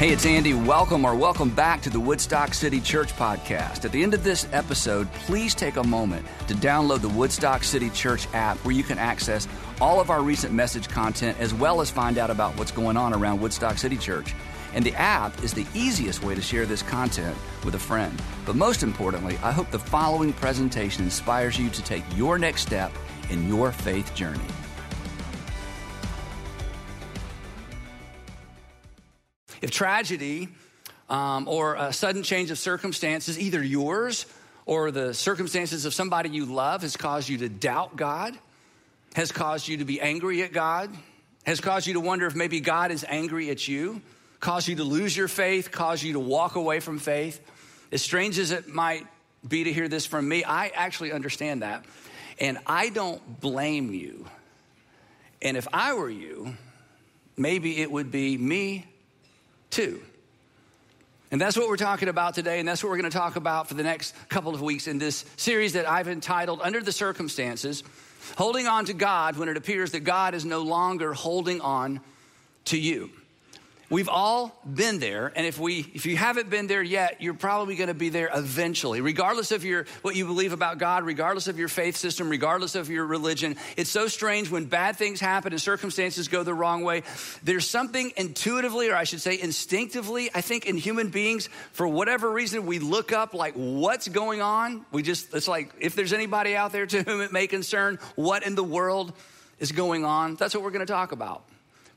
Hey, it's Andy. Welcome or welcome back to the Woodstock City Church podcast. At the end of this episode, please take a moment to download the Woodstock City Church app where you can access all of our recent message content as well as find out about what's going on around Woodstock City Church. And the app is the easiest way to share this content with a friend. But most importantly, I hope the following presentation inspires you to take your next step in your faith journey. If tragedy um, or a sudden change of circumstances, either yours or the circumstances of somebody you love, has caused you to doubt God, has caused you to be angry at God, has caused you to wonder if maybe God is angry at you, caused you to lose your faith, caused you to walk away from faith. As strange as it might be to hear this from me, I actually understand that. And I don't blame you. And if I were you, maybe it would be me too. And that's what we're talking about today, and that's what we're going to talk about for the next couple of weeks in this series that I've entitled Under the Circumstances Holding On to God when it appears that God is no longer holding on to you. We've all been there, and if we if you haven't been there yet, you're probably going to be there eventually. Regardless of your what you believe about God, regardless of your faith system, regardless of your religion, it's so strange when bad things happen and circumstances go the wrong way. There's something intuitively, or I should say instinctively, I think in human beings, for whatever reason, we look up like what's going on. We just it's like if there's anybody out there to whom it may concern, what in the world is going on? That's what we're going to talk about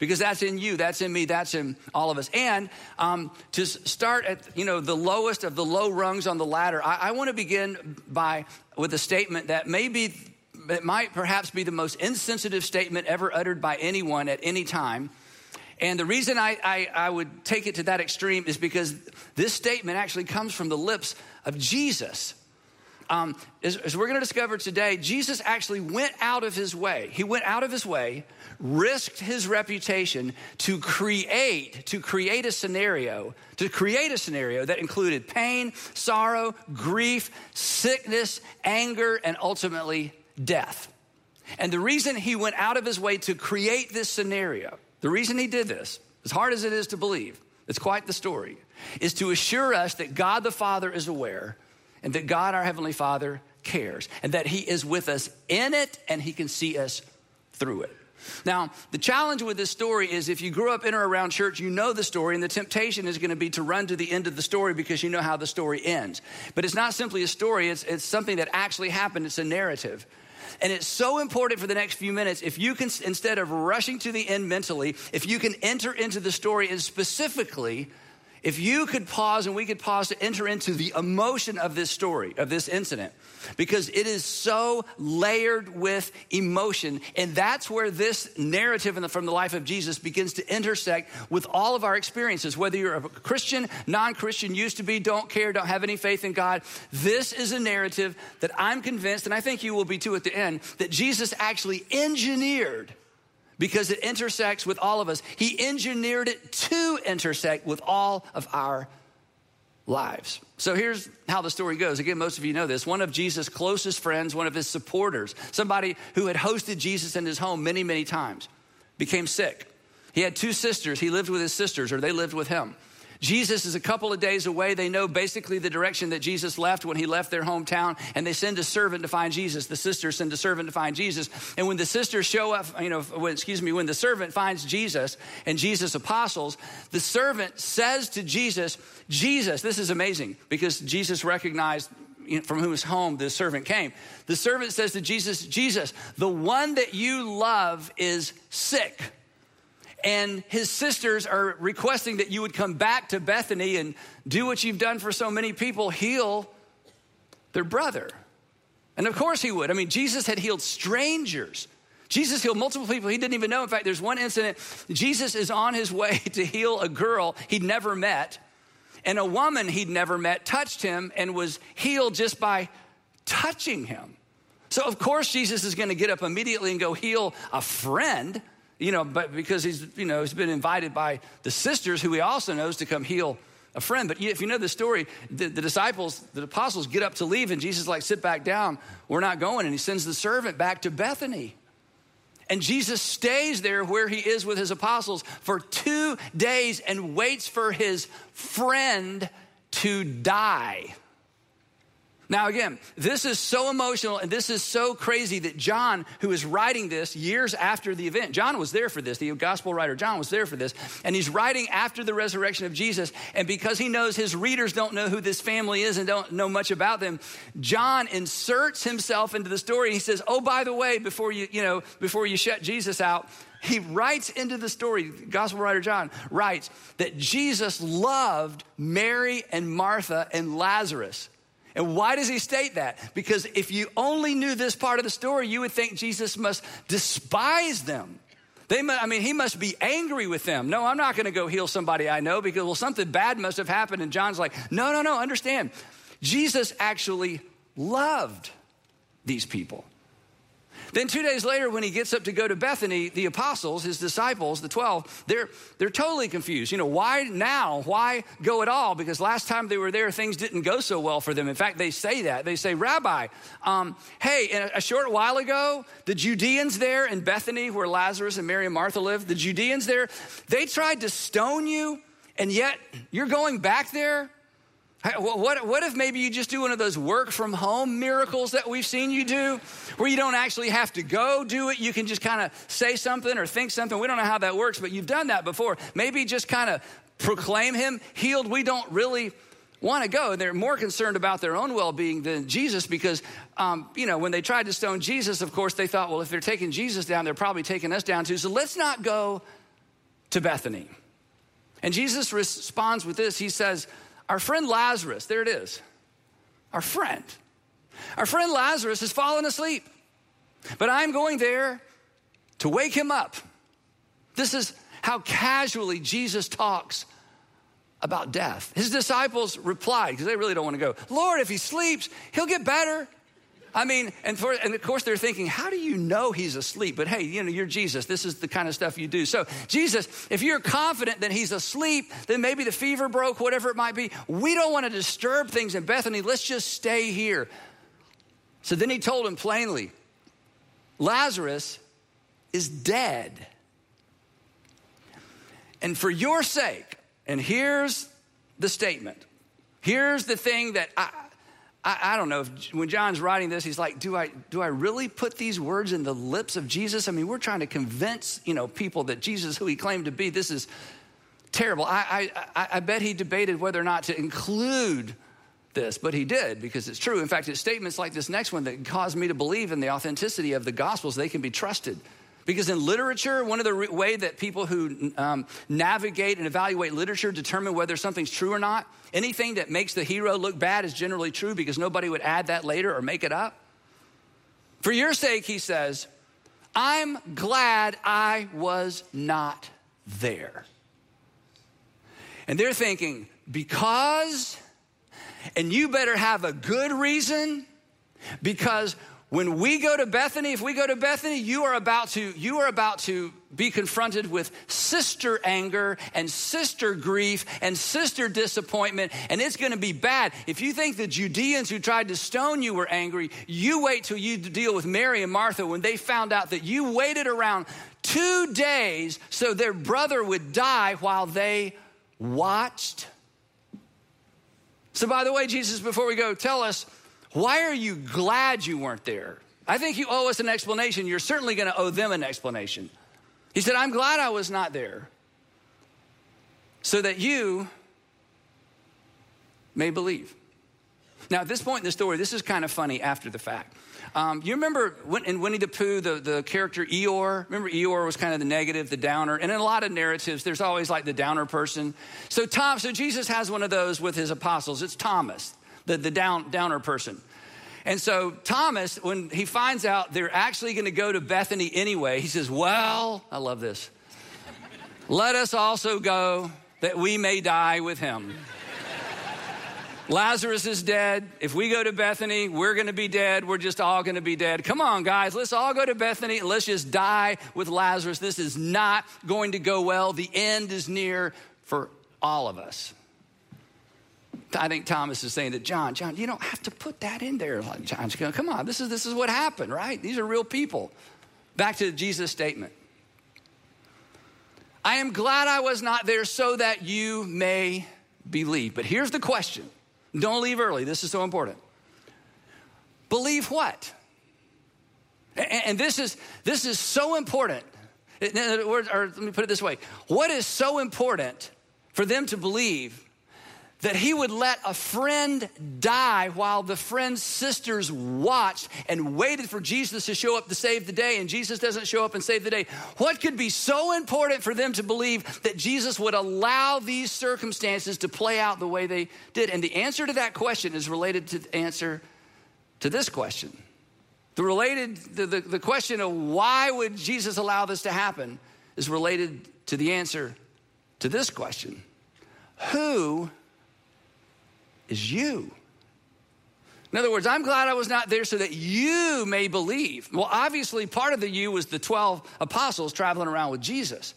because that's in you, that's in me, that's in all of us. And um, to start at you know the lowest of the low rungs on the ladder, I, I want to begin by with a statement that maybe it might perhaps be the most insensitive statement ever uttered by anyone at any time. And the reason I, I, I would take it to that extreme is because this statement actually comes from the lips of Jesus. Um, as, as, we're going to discover today, Jesus actually went out of his way. He went out of his way risked his reputation to create to create a scenario to create a scenario that included pain sorrow grief sickness anger and ultimately death and the reason he went out of his way to create this scenario the reason he did this as hard as it is to believe it's quite the story is to assure us that god the father is aware and that god our heavenly father cares and that he is with us in it and he can see us through it now, the challenge with this story is if you grew up in or around church, you know the story, and the temptation is going to be to run to the end of the story because you know how the story ends. But it's not simply a story, it's, it's something that actually happened, it's a narrative. And it's so important for the next few minutes if you can, instead of rushing to the end mentally, if you can enter into the story and specifically if you could pause and we could pause to enter into the emotion of this story, of this incident, because it is so layered with emotion. And that's where this narrative the, from the life of Jesus begins to intersect with all of our experiences, whether you're a Christian, non Christian, used to be, don't care, don't have any faith in God. This is a narrative that I'm convinced, and I think you will be too at the end, that Jesus actually engineered because it intersects with all of us. He engineered it to intersect with all of our lives. So here's how the story goes. Again, most of you know this. One of Jesus' closest friends, one of his supporters, somebody who had hosted Jesus in his home many, many times, became sick. He had two sisters. He lived with his sisters, or they lived with him. Jesus is a couple of days away. They know basically the direction that Jesus left when he left their hometown, and they send a servant to find Jesus. The sisters send a servant to find Jesus. And when the sisters show up, you know, when, excuse me, when the servant finds Jesus and Jesus' apostles, the servant says to Jesus, Jesus, this is amazing because Jesus recognized from whose home the servant came. The servant says to Jesus, Jesus, the one that you love is sick and his sisters are requesting that you would come back to Bethany and do what you've done for so many people heal their brother. And of course he would. I mean, Jesus had healed strangers. Jesus healed multiple people he didn't even know. In fact, there's one incident Jesus is on his way to heal a girl he'd never met, and a woman he'd never met touched him and was healed just by touching him. So, of course, Jesus is going to get up immediately and go heal a friend you know, but because he's, you know, he's been invited by the sisters who he also knows to come heal a friend. But if you know the story, the, the, disciples, the apostles get up to leave, and Jesus like, sit back down. We're not going. And he sends the servant back to Bethany. And Jesus stays there where he is with his apostles for two days and waits for his friend to die. Now, again, this is so emotional and this is so crazy that John, who is writing this years after the event, John was there for this, the gospel writer John was there for this, and he's writing after the resurrection of Jesus. And because he knows his readers don't know who this family is and don't know much about them, John inserts himself into the story. He says, Oh, by the way, before you, you know, before you shut Jesus out, he writes into the story, gospel writer John writes that Jesus loved Mary and Martha and Lazarus. And why does he state that? Because if you only knew this part of the story, you would think Jesus must despise them. They, must, I mean, he must be angry with them. No, I'm not going to go heal somebody I know because, well, something bad must have happened. And John's like, no, no, no, understand. Jesus actually loved these people. Then two days later, when he gets up to go to Bethany, the apostles, his disciples, the 12, they're, they're totally confused. You know, why now? Why go at all? Because last time they were there, things didn't go so well for them. In fact, they say that. They say, Rabbi, um, hey, a short while ago, the Judeans there in Bethany, where Lazarus and Mary and Martha lived, the Judeans there, they tried to stone you, and yet you're going back there? What, what if maybe you just do one of those work from home miracles that we've seen you do, where you don't actually have to go do it? You can just kind of say something or think something. We don't know how that works, but you've done that before. Maybe just kind of proclaim him healed. We don't really want to go. They're more concerned about their own well being than Jesus because, um, you know, when they tried to stone Jesus, of course, they thought, well, if they're taking Jesus down, they're probably taking us down too. So let's not go to Bethany. And Jesus responds with this He says, our friend Lazarus, there it is. Our friend. Our friend Lazarus has fallen asleep, but I'm going there to wake him up. This is how casually Jesus talks about death. His disciples replied, because they really don't want to go, Lord, if he sleeps, he'll get better. I mean, and, for, and of course they're thinking, how do you know he's asleep? But hey, you know, you're Jesus. This is the kind of stuff you do. So, Jesus, if you're confident that he's asleep, then maybe the fever broke, whatever it might be. We don't want to disturb things in Bethany. Let's just stay here. So then he told him plainly Lazarus is dead. And for your sake, and here's the statement. Here's the thing that I, I, I, don't know if when John's writing this, he's like, do I, do I really put these words in the lips of Jesus? I mean, we're trying to convince, you know, people that Jesus, who he claimed to be, this is terrible. I, I, I bet he debated whether or not to include this, but he did because it's true. In fact, it's statements like this next one that caused me to believe in the authenticity of the Gospels. They can be trusted. Because in literature, one of the re- way that people who um, navigate and evaluate literature determine whether something's true or not, anything that makes the hero look bad is generally true because nobody would add that later or make it up. For your sake, he says, I'm glad I was not there. And they're thinking, because, and you better have a good reason, because when we go to Bethany, if we go to Bethany, you are about to you are about to be confronted with sister anger and sister grief and sister disappointment and it's going to be bad. If you think the Judeans who tried to stone you were angry, you wait till you deal with Mary and Martha when they found out that you waited around 2 days so their brother would die while they watched. So by the way, Jesus before we go, tell us why are you glad you weren't there? I think you owe us an explanation. You're certainly going to owe them an explanation. He said, I'm glad I was not there so that you may believe. Now, at this point in the story, this is kind of funny after the fact. Um, you remember in Winnie the Pooh, the, the character Eeyore? Remember, Eeyore was kind of the negative, the downer. And in a lot of narratives, there's always like the downer person. So, Tom, so Jesus has one of those with his apostles. It's Thomas the, the down, downer person. And so Thomas, when he finds out they're actually going to go to Bethany anyway, he says, Well, I love this. Let us also go that we may die with him. Lazarus is dead. If we go to Bethany, we're going to be dead. We're just all going to be dead. Come on, guys, let's all go to Bethany and let's just die with Lazarus. This is not going to go well. The end is near for all of us. I think Thomas is saying that John, John, you don't have to put that in there. Like John's going, come on, this is this is what happened, right? These are real people. Back to Jesus' statement. I am glad I was not there so that you may believe. But here's the question don't leave early. This is so important. Believe what? And this is, this is so important. Or let me put it this way what is so important for them to believe that he would let a friend die while the friend's sisters watched and waited for Jesus to show up to save the day, and Jesus doesn't show up and save the day. What could be so important for them to believe that Jesus would allow these circumstances to play out the way they did? And the answer to that question is related to the answer to this question. The related, the, the, the question of why would Jesus allow this to happen is related to the answer to this question. Who is you. In other words, I'm glad I was not there so that you may believe. Well, obviously, part of the you was the 12 apostles traveling around with Jesus.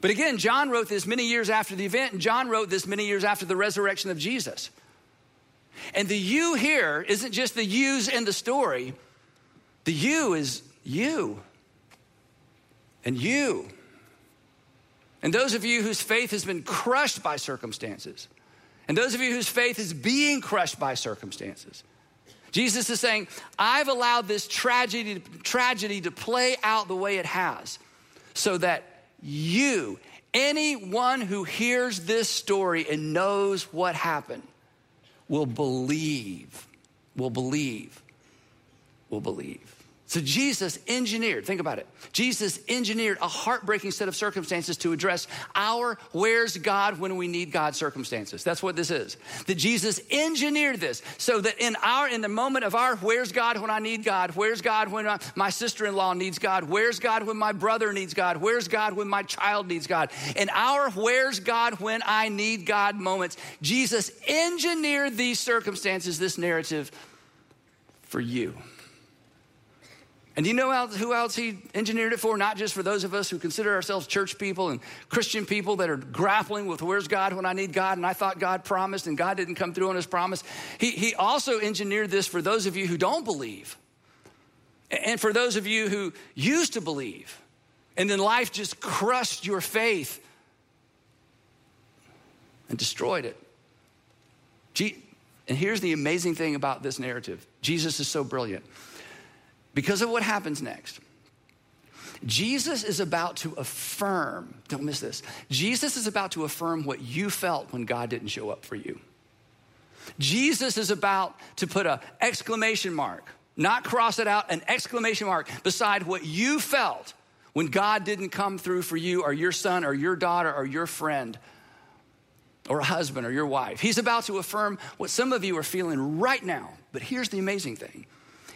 But again, John wrote this many years after the event, and John wrote this many years after the resurrection of Jesus. And the you here isn't just the yous in the story, the you is you and you. And those of you whose faith has been crushed by circumstances, and those of you whose faith is being crushed by circumstances. Jesus is saying, I've allowed this tragedy, tragedy to play out the way it has so that you, anyone who hears this story and knows what happened, will believe, will believe, will believe. So Jesus engineered, think about it. Jesus engineered a heartbreaking set of circumstances to address our where's God when we need God circumstances. That's what this is. That Jesus engineered this so that in our in the moment of our where's God when I need God, where's God when my sister-in-law needs God, where's God when my brother needs God, where's God when my child needs God. In our where's God when I need God moments, Jesus engineered these circumstances, this narrative for you. And do you know who else he engineered it for? Not just for those of us who consider ourselves church people and Christian people that are grappling with where's God when I need God and I thought God promised and God didn't come through on his promise. He, he also engineered this for those of you who don't believe and for those of you who used to believe and then life just crushed your faith and destroyed it. And here's the amazing thing about this narrative Jesus is so brilliant because of what happens next. Jesus is about to affirm, don't miss this. Jesus is about to affirm what you felt when God didn't show up for you. Jesus is about to put an exclamation mark, not cross it out, an exclamation mark beside what you felt when God didn't come through for you or your son or your daughter or your friend or a husband or your wife. He's about to affirm what some of you are feeling right now. But here's the amazing thing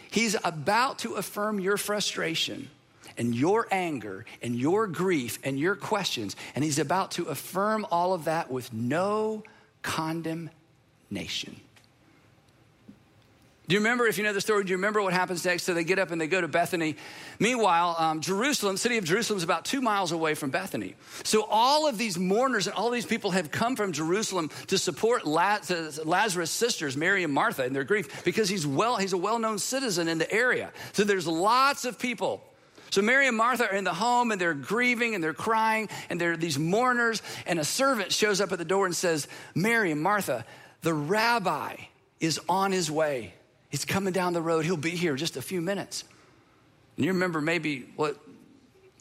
He's about to affirm your frustration and your anger and your grief and your questions. And he's about to affirm all of that with no condemnation. Do you remember, if you know the story, do you remember what happens next? So they get up and they go to Bethany. Meanwhile, um, Jerusalem, city of Jerusalem, is about two miles away from Bethany. So all of these mourners and all these people have come from Jerusalem to support Lazarus' sisters, Mary and Martha, in their grief because he's well, he's a well-known citizen in the area. So there's lots of people. So Mary and Martha are in the home and they're grieving and they're crying and there are these mourners and a servant shows up at the door and says, Mary and Martha, the rabbi is on his way. He's coming down the road. He'll be here in just a few minutes. And you remember maybe what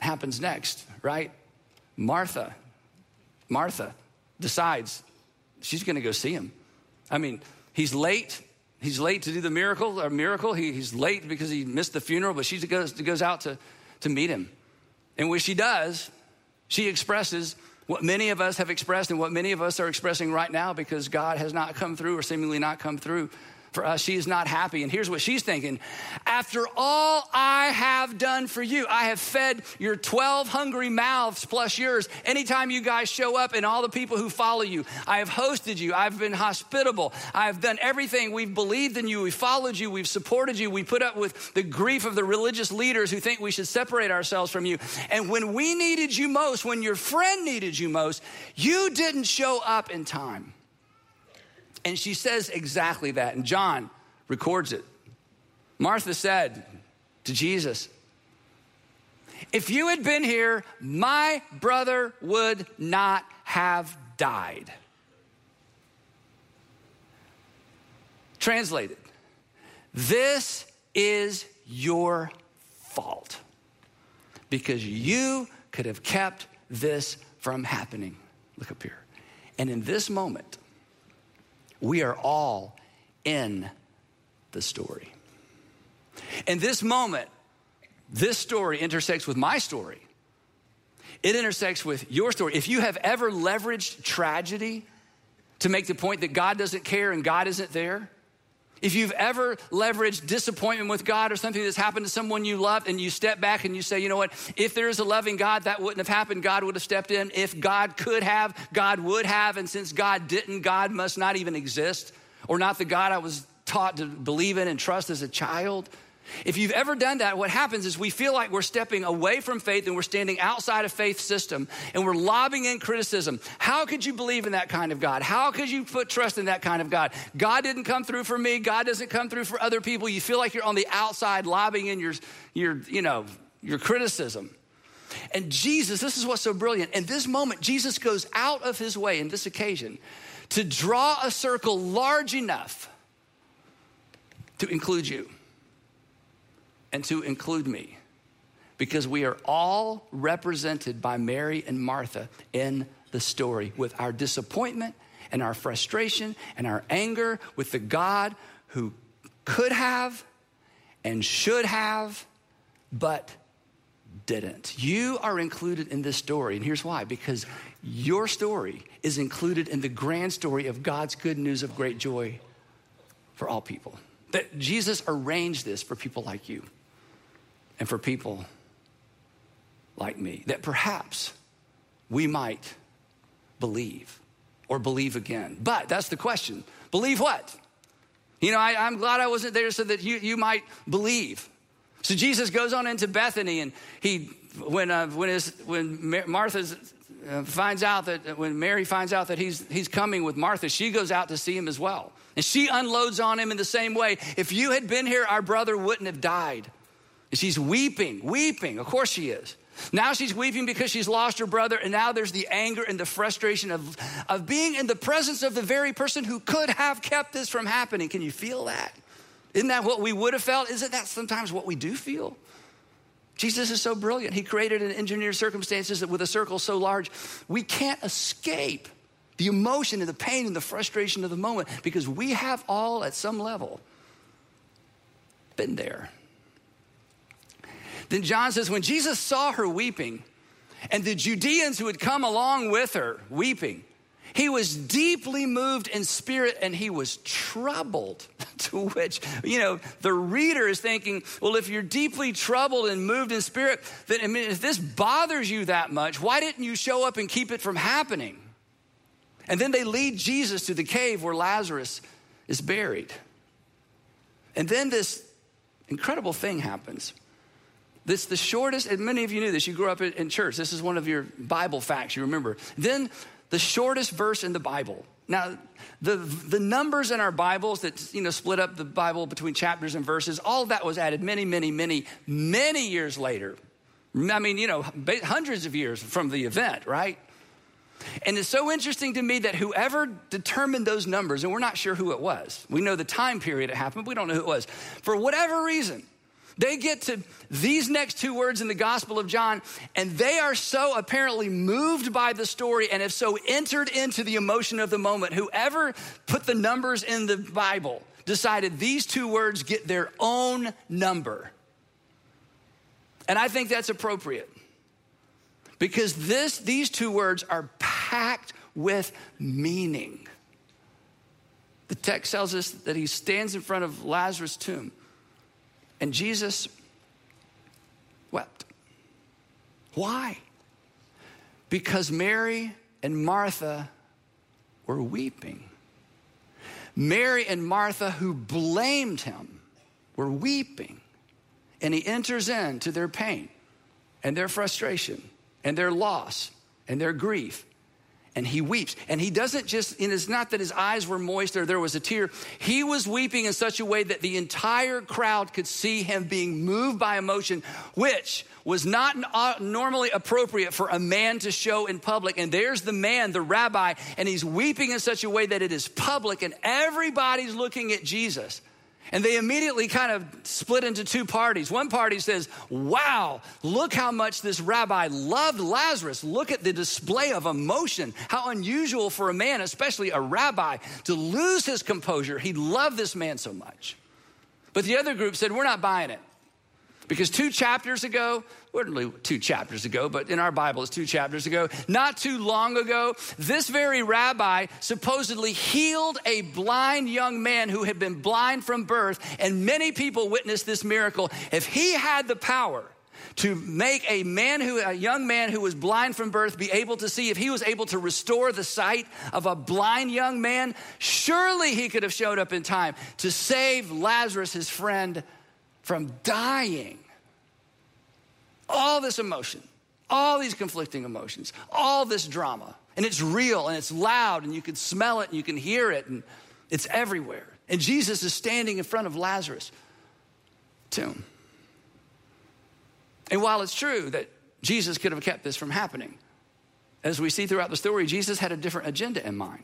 happens next, right? Martha, Martha decides she's going to go see him. I mean, he's late. He's late to do the miracle, or miracle. He, he's late because he missed the funeral, but she goes, goes out to, to meet him. And when she does, she expresses what many of us have expressed and what many of us are expressing right now because God has not come through or seemingly not come through us. Uh, she is not happy. And here's what she's thinking After all I have done for you, I have fed your 12 hungry mouths plus yours. Anytime you guys show up and all the people who follow you, I have hosted you. I've been hospitable. I have done everything. We've believed in you. We've followed you. We've supported you. We put up with the grief of the religious leaders who think we should separate ourselves from you. And when we needed you most, when your friend needed you most, you didn't show up in time. And she says exactly that. And John records it. Martha said to Jesus, If you had been here, my brother would not have died. Translated, this is your fault because you could have kept this from happening. Look up here. And in this moment, we are all in the story. In this moment, this story intersects with my story. It intersects with your story. If you have ever leveraged tragedy to make the point that God doesn't care and God isn't there, if you've ever leveraged disappointment with God or something that's happened to someone you loved and you step back and you say, you know what, if there is a loving God, that wouldn't have happened. God would have stepped in. If God could have, God would have. And since God didn't, God must not even exist or not the God I was taught to believe in and trust as a child. If you've ever done that, what happens is we feel like we're stepping away from faith and we're standing outside a faith system and we're lobbing in criticism. How could you believe in that kind of God? How could you put trust in that kind of God? God didn't come through for me. God doesn't come through for other people. You feel like you're on the outside lobbing in your, your, you know, your criticism. And Jesus, this is what's so brilliant. In this moment, Jesus goes out of his way in this occasion to draw a circle large enough to include you and to include me because we are all represented by Mary and Martha in the story with our disappointment and our frustration and our anger with the God who could have and should have, but didn't. You are included in this story, and here's why because your story is included in the grand story of God's good news of great joy for all people. That Jesus arranged this for people like you and for people like me, that perhaps we might believe or believe again. But that's the question believe what? You know, I, am glad I wasn't there so that you, you might believe. So Jesus goes on into Bethany, and he, when, uh, when, his, when Martha uh, finds out that, when Mary finds out that he's, he's coming with Martha, she goes out to see him as well. And she unloads on him in the same way. If you had been here, our brother wouldn't have died. She's weeping, weeping. Of course she is. Now she's weeping because she's lost her brother, and now there's the anger and the frustration of, of being in the presence of the very person who could have kept this from happening. Can you feel that? Isn't that what we would have felt? Isn't that sometimes what we do feel? Jesus is so brilliant. He created and engineered circumstances that with a circle so large, we can't escape the emotion and the pain and the frustration of the moment because we have all at some level been there. Then John says, when Jesus saw her weeping, and the Judeans who had come along with her weeping, he was deeply moved in spirit and he was troubled. to which, you know, the reader is thinking, well, if you're deeply troubled and moved in spirit, then I mean, if this bothers you that much, why didn't you show up and keep it from happening? And then they lead Jesus to the cave where Lazarus is buried. And then this incredible thing happens. This the shortest, and many of you knew this, you grew up in church. This is one of your Bible facts you remember. Then the shortest verse in the Bible. Now, the, the numbers in our Bibles that, you know, split up the Bible between chapters and verses, all that was added many, many, many, many years later. I mean, you know, hundreds of years from the event, right? And it's so interesting to me that whoever determined those numbers, and we're not sure who it was, we know the time period it happened, but we don't know who it was. For whatever reason, they get to these next two words in the Gospel of John, and they are so apparently moved by the story and have so entered into the emotion of the moment. Whoever put the numbers in the Bible decided these two words get their own number. And I think that's appropriate because this, these two words are packed with meaning. The text tells us that he stands in front of Lazarus' tomb. And Jesus wept. Why? Because Mary and Martha were weeping. Mary and Martha, who blamed him, were weeping. And he enters into their pain and their frustration and their loss and their grief. And he weeps. And he doesn't just, and it's not that his eyes were moist or there was a tear. He was weeping in such a way that the entire crowd could see him being moved by emotion, which was not uh, normally appropriate for a man to show in public. And there's the man, the rabbi, and he's weeping in such a way that it is public and everybody's looking at Jesus. And they immediately kind of split into two parties. One party says, Wow, look how much this rabbi loved Lazarus. Look at the display of emotion. How unusual for a man, especially a rabbi, to lose his composure. He loved this man so much. But the other group said, We're not buying it. Because two chapters ago, two chapters ago, but in our Bible it's two chapters ago, not too long ago, this very rabbi supposedly healed a blind young man who had been blind from birth, and many people witnessed this miracle. If he had the power, to make a man who a young man who was blind from birth be able to see if he was able to restore the sight of a blind young man surely he could have showed up in time to save lazarus his friend from dying. All this emotion, all these conflicting emotions, all this drama. And it's real and it's loud and you can smell it and you can hear it and it's everywhere. And Jesus is standing in front of Lazarus' tomb. And while it's true that Jesus could have kept this from happening, as we see throughout the story, Jesus had a different agenda in mind.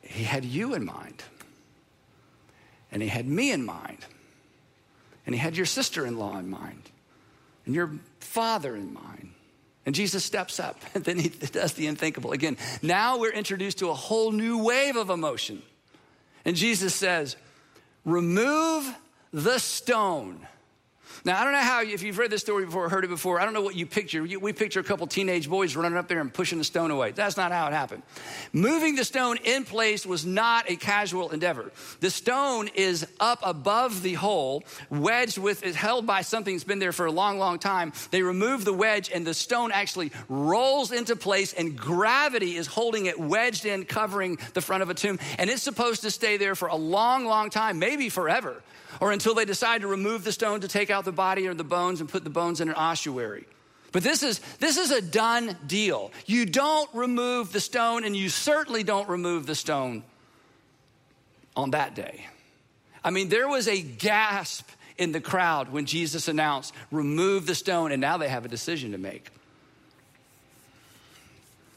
He had you in mind. And he had me in mind. And he had your sister in law in mind. And your father in mind. And Jesus steps up, and then he does the unthinkable. Again, now we're introduced to a whole new wave of emotion. And Jesus says, Remove the stone. Now, I don't know how, if you've read this story before, or heard it before, I don't know what you picture. We picture a couple teenage boys running up there and pushing the stone away. That's not how it happened. Moving the stone in place was not a casual endeavor. The stone is up above the hole, wedged with, is held by something that's been there for a long, long time. They remove the wedge, and the stone actually rolls into place, and gravity is holding it wedged in, covering the front of a tomb. And it's supposed to stay there for a long, long time, maybe forever or until they decide to remove the stone to take out the body or the bones and put the bones in an ossuary. But this is, this is a done deal. You don't remove the stone, and you certainly don't remove the stone on that day. I mean, there was a gasp in the crowd when Jesus announced, Remove the stone, and now they have a decision to make.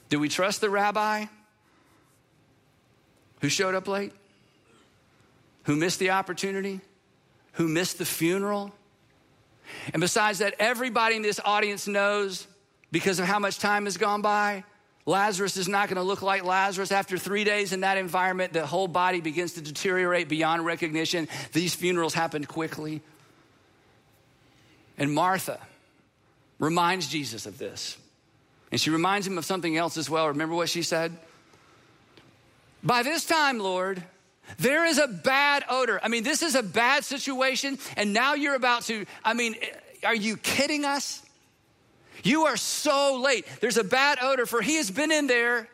Do we trust the rabbi who showed up late? Who missed the opportunity? Who missed the funeral. And besides that, everybody in this audience knows because of how much time has gone by, Lazarus is not going to look like Lazarus. After three days in that environment, the whole body begins to deteriorate beyond recognition. These funerals happened quickly. And Martha reminds Jesus of this. And she reminds him of something else as well. Remember what she said? By this time, Lord, there is a bad odor. I mean, this is a bad situation, and now you're about to, I mean, are you kidding us? You are so late. There's a bad odor, for he has been in there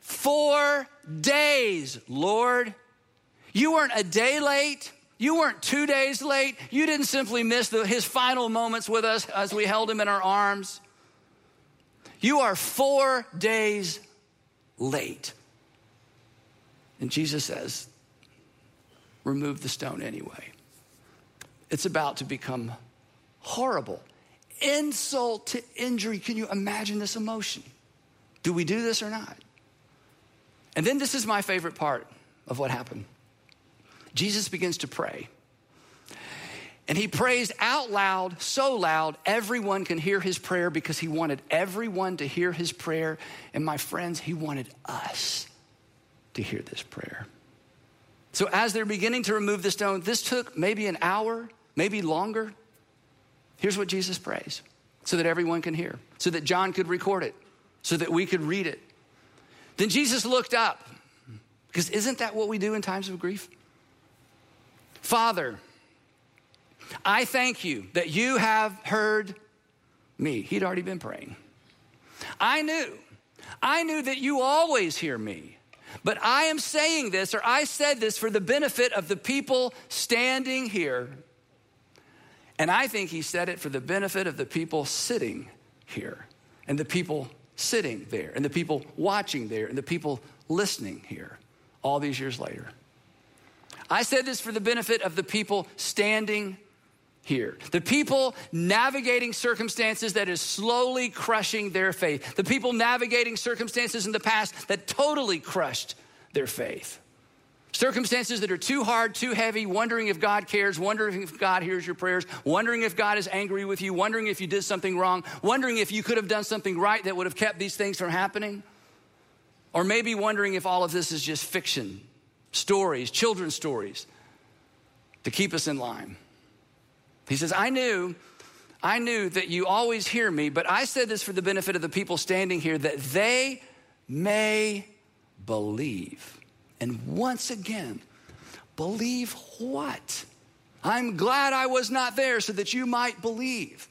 four days, Lord. You weren't a day late. You weren't two days late. You didn't simply miss the, his final moments with us as we held him in our arms. You are four days late. And Jesus says, remove the stone anyway. It's about to become horrible. Insult to injury. Can you imagine this emotion? Do we do this or not? And then this is my favorite part of what happened. Jesus begins to pray. And he prays out loud, so loud, everyone can hear his prayer because he wanted everyone to hear his prayer. And my friends, he wanted us to hear this prayer. So, as they're beginning to remove the stone, this took maybe an hour, maybe longer. Here's what Jesus prays so that everyone can hear, so that John could record it, so that we could read it. Then Jesus looked up, because isn't that what we do in times of grief? Father, I thank you that you have heard me. He'd already been praying. I knew, I knew that you always hear me. But I am saying this, or I said this for the benefit of the people standing here. And I think he said it for the benefit of the people sitting here and the people sitting there, and the people watching there, and the people listening here all these years later. I said this for the benefit of the people standing here. The people navigating circumstances that is slowly crushing their faith. The people navigating circumstances in the past that totally crushed their faith. Circumstances that are too hard, too heavy, wondering if God cares, wondering if God hears your prayers, wondering if God is angry with you, wondering if you did something wrong, wondering if you could have done something right that would have kept these things from happening. Or maybe wondering if all of this is just fiction, stories, children's stories to keep us in line. He says, I knew, I knew that you always hear me, but I said this for the benefit of the people standing here that they may believe. And once again, believe what? I'm glad I was not there so that you might believe.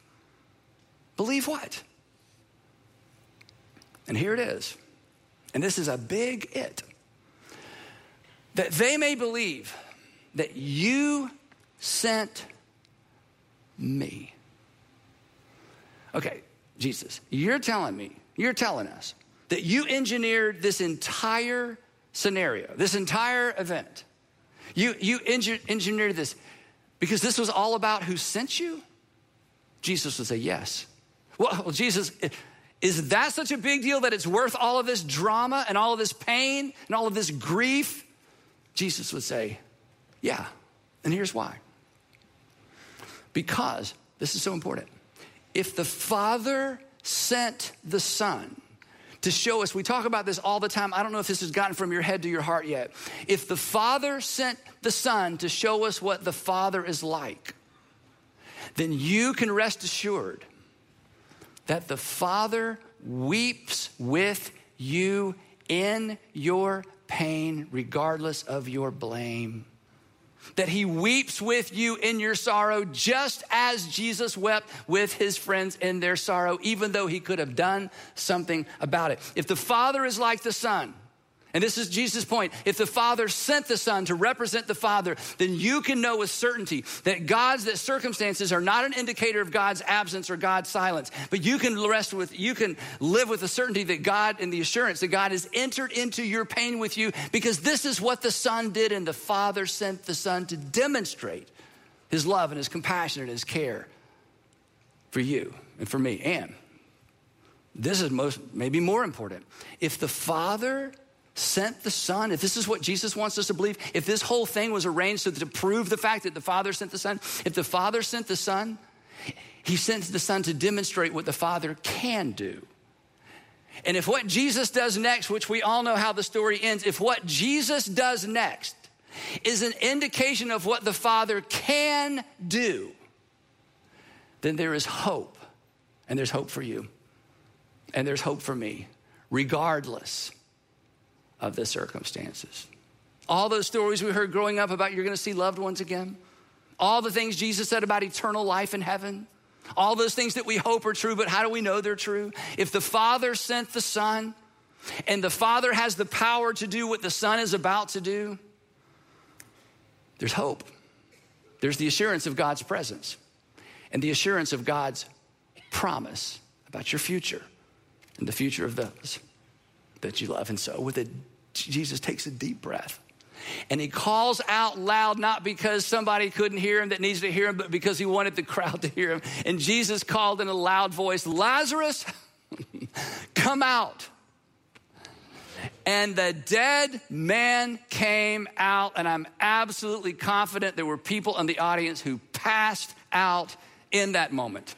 Believe what? And here it is. And this is a big it. That they may believe that you sent me. Okay, Jesus, you're telling me, you're telling us that you engineered this entire scenario, this entire event. You, you engineered this because this was all about who sent you? Jesus would say, Yes. Well, Jesus, is that such a big deal that it's worth all of this drama and all of this pain and all of this grief? Jesus would say, Yeah. And here's why. Because, this is so important, if the Father sent the Son, to show us. We talk about this all the time. I don't know if this has gotten from your head to your heart yet. If the Father sent the Son to show us what the Father is like, then you can rest assured that the Father weeps with you in your pain, regardless of your blame that he weeps with you in your sorrow, just as Jesus wept with his friends in their sorrow, even though he could have done something about it. If the Father is like the Son, and this is Jesus' point. If the Father sent the Son to represent the Father, then you can know with certainty that God's that circumstances are not an indicator of God's absence or God's silence. But you can rest with you can live with the certainty that God and the assurance that God has entered into your pain with you because this is what the Son did, and the Father sent the Son to demonstrate his love and his compassion and his care for you and for me. And this is most maybe more important. If the Father sent the Son, if this is what Jesus wants us to believe, if this whole thing was arranged so to prove the fact that the Father sent the Son, if the Father sent the Son, he sent the Son to demonstrate what the Father can do. And if what Jesus does next, which we all know how the story ends, if what Jesus does next is an indication of what the Father can do, then there is hope. And there's hope for you. And there's hope for me, regardless of the circumstances. All those stories we heard growing up about you're to see loved ones again. All the things Jesus said about eternal life in heaven. All those things that we hope are true, but how do we know they're true? If the Father sent the Son and the Father has the power to do what the Son is about to do, there's hope. There's the assurance of God's presence and the assurance of God's promise about your future and the future of those that you love. And so, with it, Jesus takes a deep breath and he calls out loud, not because somebody couldn't hear him that needs to hear him, but because he wanted the crowd to hear him. And Jesus called in a loud voice, Lazarus, come out. And the dead man came out, and I'm absolutely confident there were people in the audience who passed out in that moment.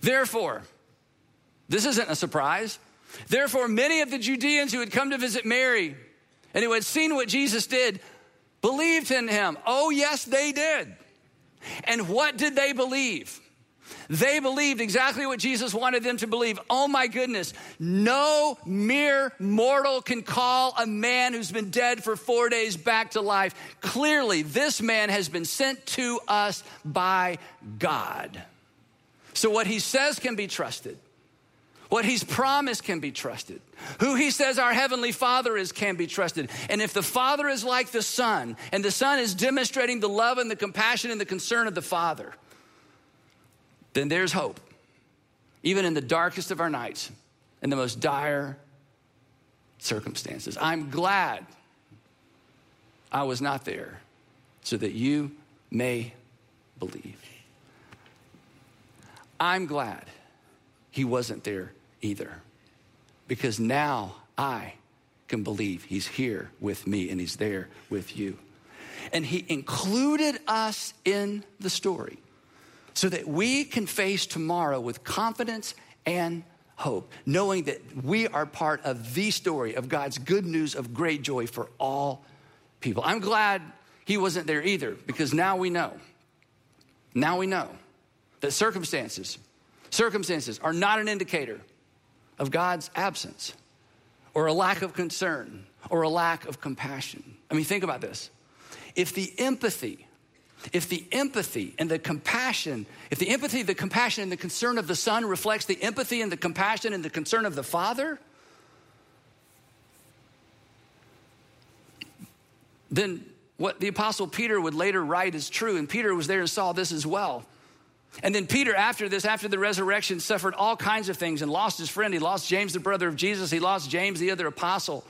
Therefore, this isn't a surprise. Therefore, many of the Judeans who had come to visit Mary and who had seen what Jesus did believed in him. Oh, yes, they did. And what did they believe? They believed exactly what Jesus wanted them to believe. Oh my goodness, no mere mortal can call a man who's been dead for four days back to life. Clearly, this man has been sent to us by God. So, what he says can be trusted. What he's promised can be trusted. Who he says our heavenly father is can be trusted. And if the father is like the son, and the son is demonstrating the love and the compassion and the concern of the father, then there's hope. Even in the darkest of our nights, in the most dire circumstances. I'm glad I was not there so that you may believe. I'm glad he wasn't there either because now I can believe he's here with me and he's there with you. And he included us in the story so that we can face tomorrow with confidence and hope, knowing that we are part of the story of God's good news of great joy for all people. I'm glad he wasn't there either because now we know. Now we know that circumstances, circumstances are not an indicator of God's absence or a lack of concern or a lack of compassion. I mean, think about this. If the empathy, if the empathy and the compassion, if the empathy, the compassion, and the concern of the Son reflects the empathy and the compassion and the concern of the Father, then what the Apostle Peter would later write is true. And Peter was there and saw this as well. And then Peter, after this, after the resurrection, suffered all kinds of things and lost his friend. He lost James, the brother of Jesus. He lost James, the other apostle.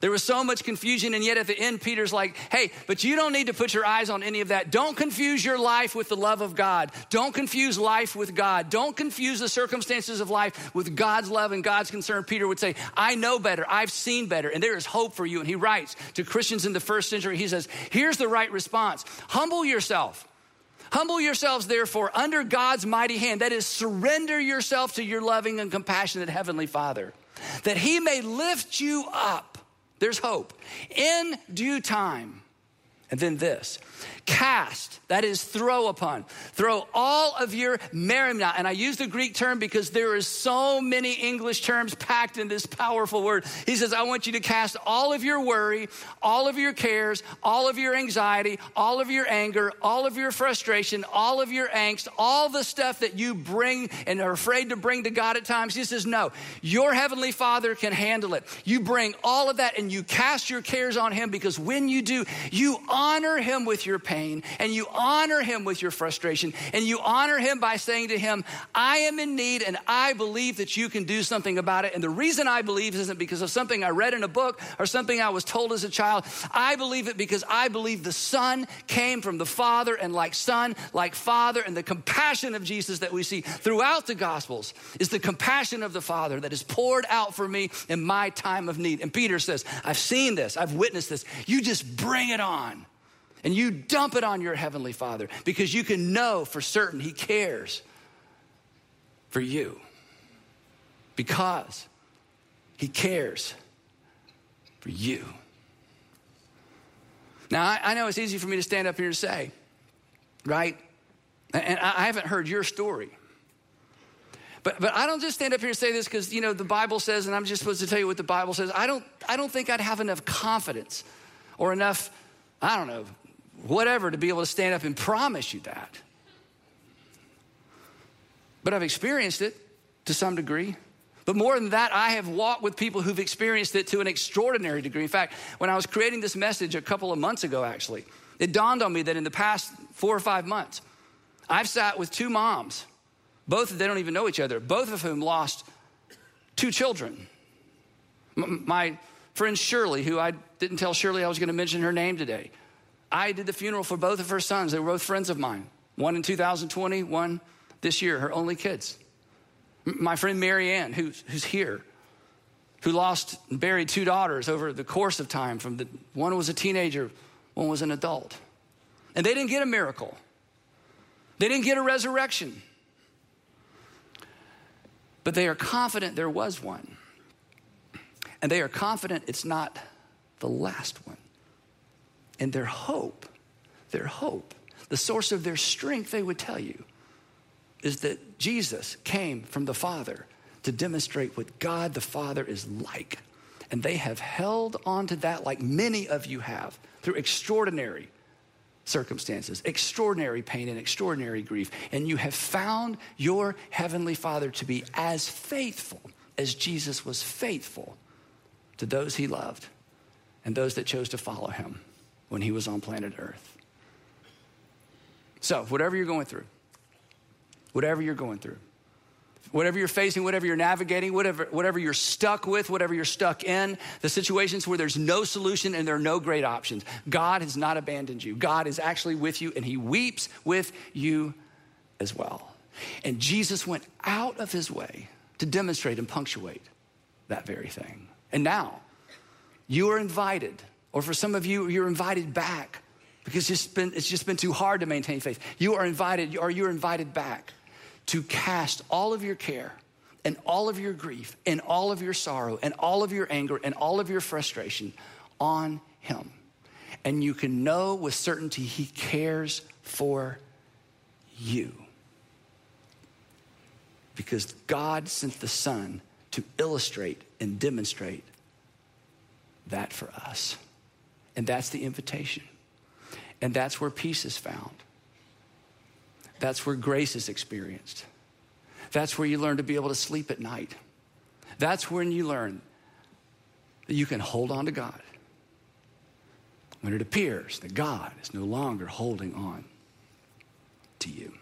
There was so much confusion, and yet at the end, Peter's like, hey, but you don't need to put your eyes on any of that. Don't confuse your life with the love of God. Don't confuse life with God. Don't confuse the circumstances of life with God's love and God's concern. Peter would say, I know better. I've seen better, and there is hope for you. And he writes to Christians in the first century, he says, here's the right response humble yourself Humble yourselves, therefore, under God's mighty hand. That is, surrender yourself to your loving and compassionate Heavenly Father, that He may lift you up. There's hope in due time. And then this cast, that is throw upon. Throw all of your merimna. And I use the Greek term because there is so many English terms packed in this powerful word. He says, I want you to cast all of your worry, all of your cares, all of your anxiety, all of your anger, all of your frustration, all of your angst, all the stuff that you bring and are afraid to bring to God at times. He says, No, your heavenly Father can handle it. You bring all of that and you cast your cares on Him because when you do, you honor Him with your pain and you honor him with your frustration and you honor him by saying to him, I am in need and I believe that you can do something about it. And the reason I believe isn't because of something I read in a book or something I was told as a child. I believe it because I believe the Son came from the Father and like Son, like Father, and the compassion of Jesus that we see throughout the Gospels is the compassion of the Father that is poured out for me in my time of need. And Peter says, I've seen this, I've witnessed this. You just bring it on and you dump it on your Heavenly Father because you can know for certain He cares for you because He cares for you. Now, I, I know it's easy for me to stand up here and say, right? And I haven't heard your story. But, but I don't just stand up here and say this because, you know, the Bible says, and I'm just supposed to tell you what the Bible says. I don't, I don't think I'd have enough confidence or enough, I don't know, whatever to be able to stand up and promise you that. But I've experienced it to some degree. But more than that, I have walked with people who've experienced it to an extraordinary degree. In fact, when I was creating this message a couple of months ago, actually, it dawned on me that in the past four or five months, I've sat with two moms, both they don't even know each other, both of whom lost two children. My friend Shirley, who I didn't tell Shirley I was going to mention her name today, I did the funeral for both of her sons. They were both friends of mine. One in 2020, one this year, her only kids. My friend Marianne, who's, who's here, who lost and buried two daughters over the course of time. From the one was a teenager, one was an adult, and they didn't get a miracle. They didn't get a resurrection, but they are confident there was one, and they are confident it's not the last one. And their hope, their hope, the source of their strength, they would tell you, is that Jesus came from the Father to demonstrate what God the Father is like. And they have held on to that like many of you have through extraordinary circumstances, extraordinary pain, and extraordinary grief. And you have found your Heavenly Father to be as faithful as Jesus was faithful to those he loved and those that chose to follow him when he was on planet Earth. So, whatever you're going through, whatever you're going through, whatever you're facing, whatever you're navigating, whatever, whatever you're stuck with, whatever you're stuck in, the situations where there's no solution and there are no great options, God has not abandoned you. God is actually with you and He weeps with you as well. And Jesus went out of His way to demonstrate and punctuate that very thing. And now, you are invited, or for some of you, you're invited back because it's just been, it's just been too hard to maintain faith. You are invited, or you're invited back to cast all of your care and all of your grief and all of your sorrow and all of your anger and all of your frustration on Him. And you can know with certainty He cares for you. Because God sent the Son to illustrate and demonstrate that for us. And that's the invitation. And that's where peace is found. That's where grace is experienced. That's where you learn to be able to sleep at night. That's when you learn that you can hold on to God when it appears that God is no longer holding on to you.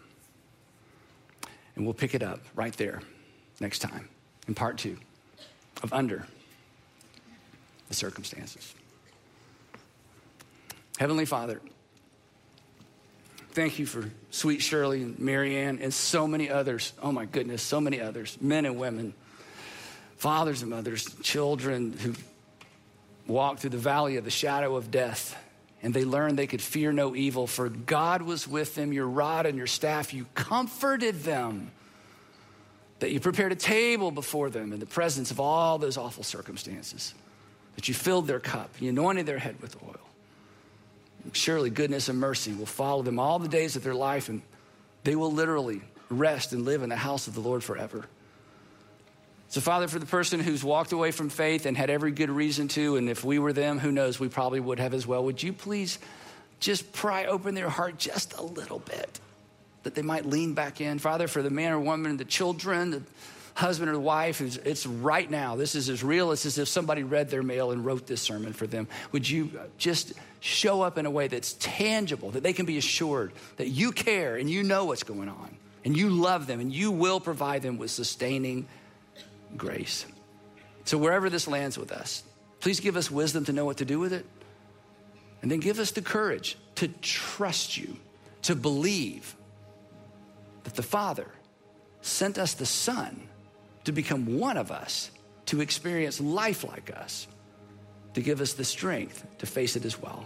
And we'll pick it up right there next time in part two of Under the Circumstances. Heavenly Father, Thank you for sweet Shirley and Marianne and so many others. Oh my goodness, so many others, men and women, fathers and mothers, children who walked through the valley of the shadow of death and they learned they could fear no evil, for God was with them, your rod and your staff, you comforted them. That you prepared a table before them in the presence of all those awful circumstances. That you filled their cup, you anointed their head with oil. Surely goodness and mercy will follow them all the days of their life, and they will literally rest and live in the house of the Lord forever. So, Father, for the person who's walked away from faith and had every good reason to, and if we were them, who knows, we probably would have as well, would you please just pry open their heart just a little bit that they might lean back in? Father, for the man or woman, the children, the husband or wife, it's right now. This is as real as if somebody read their mail and wrote this sermon for them. Would you just show up in a way that's tangible, that they can be assured that you care and you know what's going on and you love them and you will provide them with sustaining grace. So, wherever this lands with us, please give us wisdom to know what to do with it. And then give us the courage to trust you, to believe that the Father sent us the Son to become one of us, to experience life like us, to give us the strength to face it as well.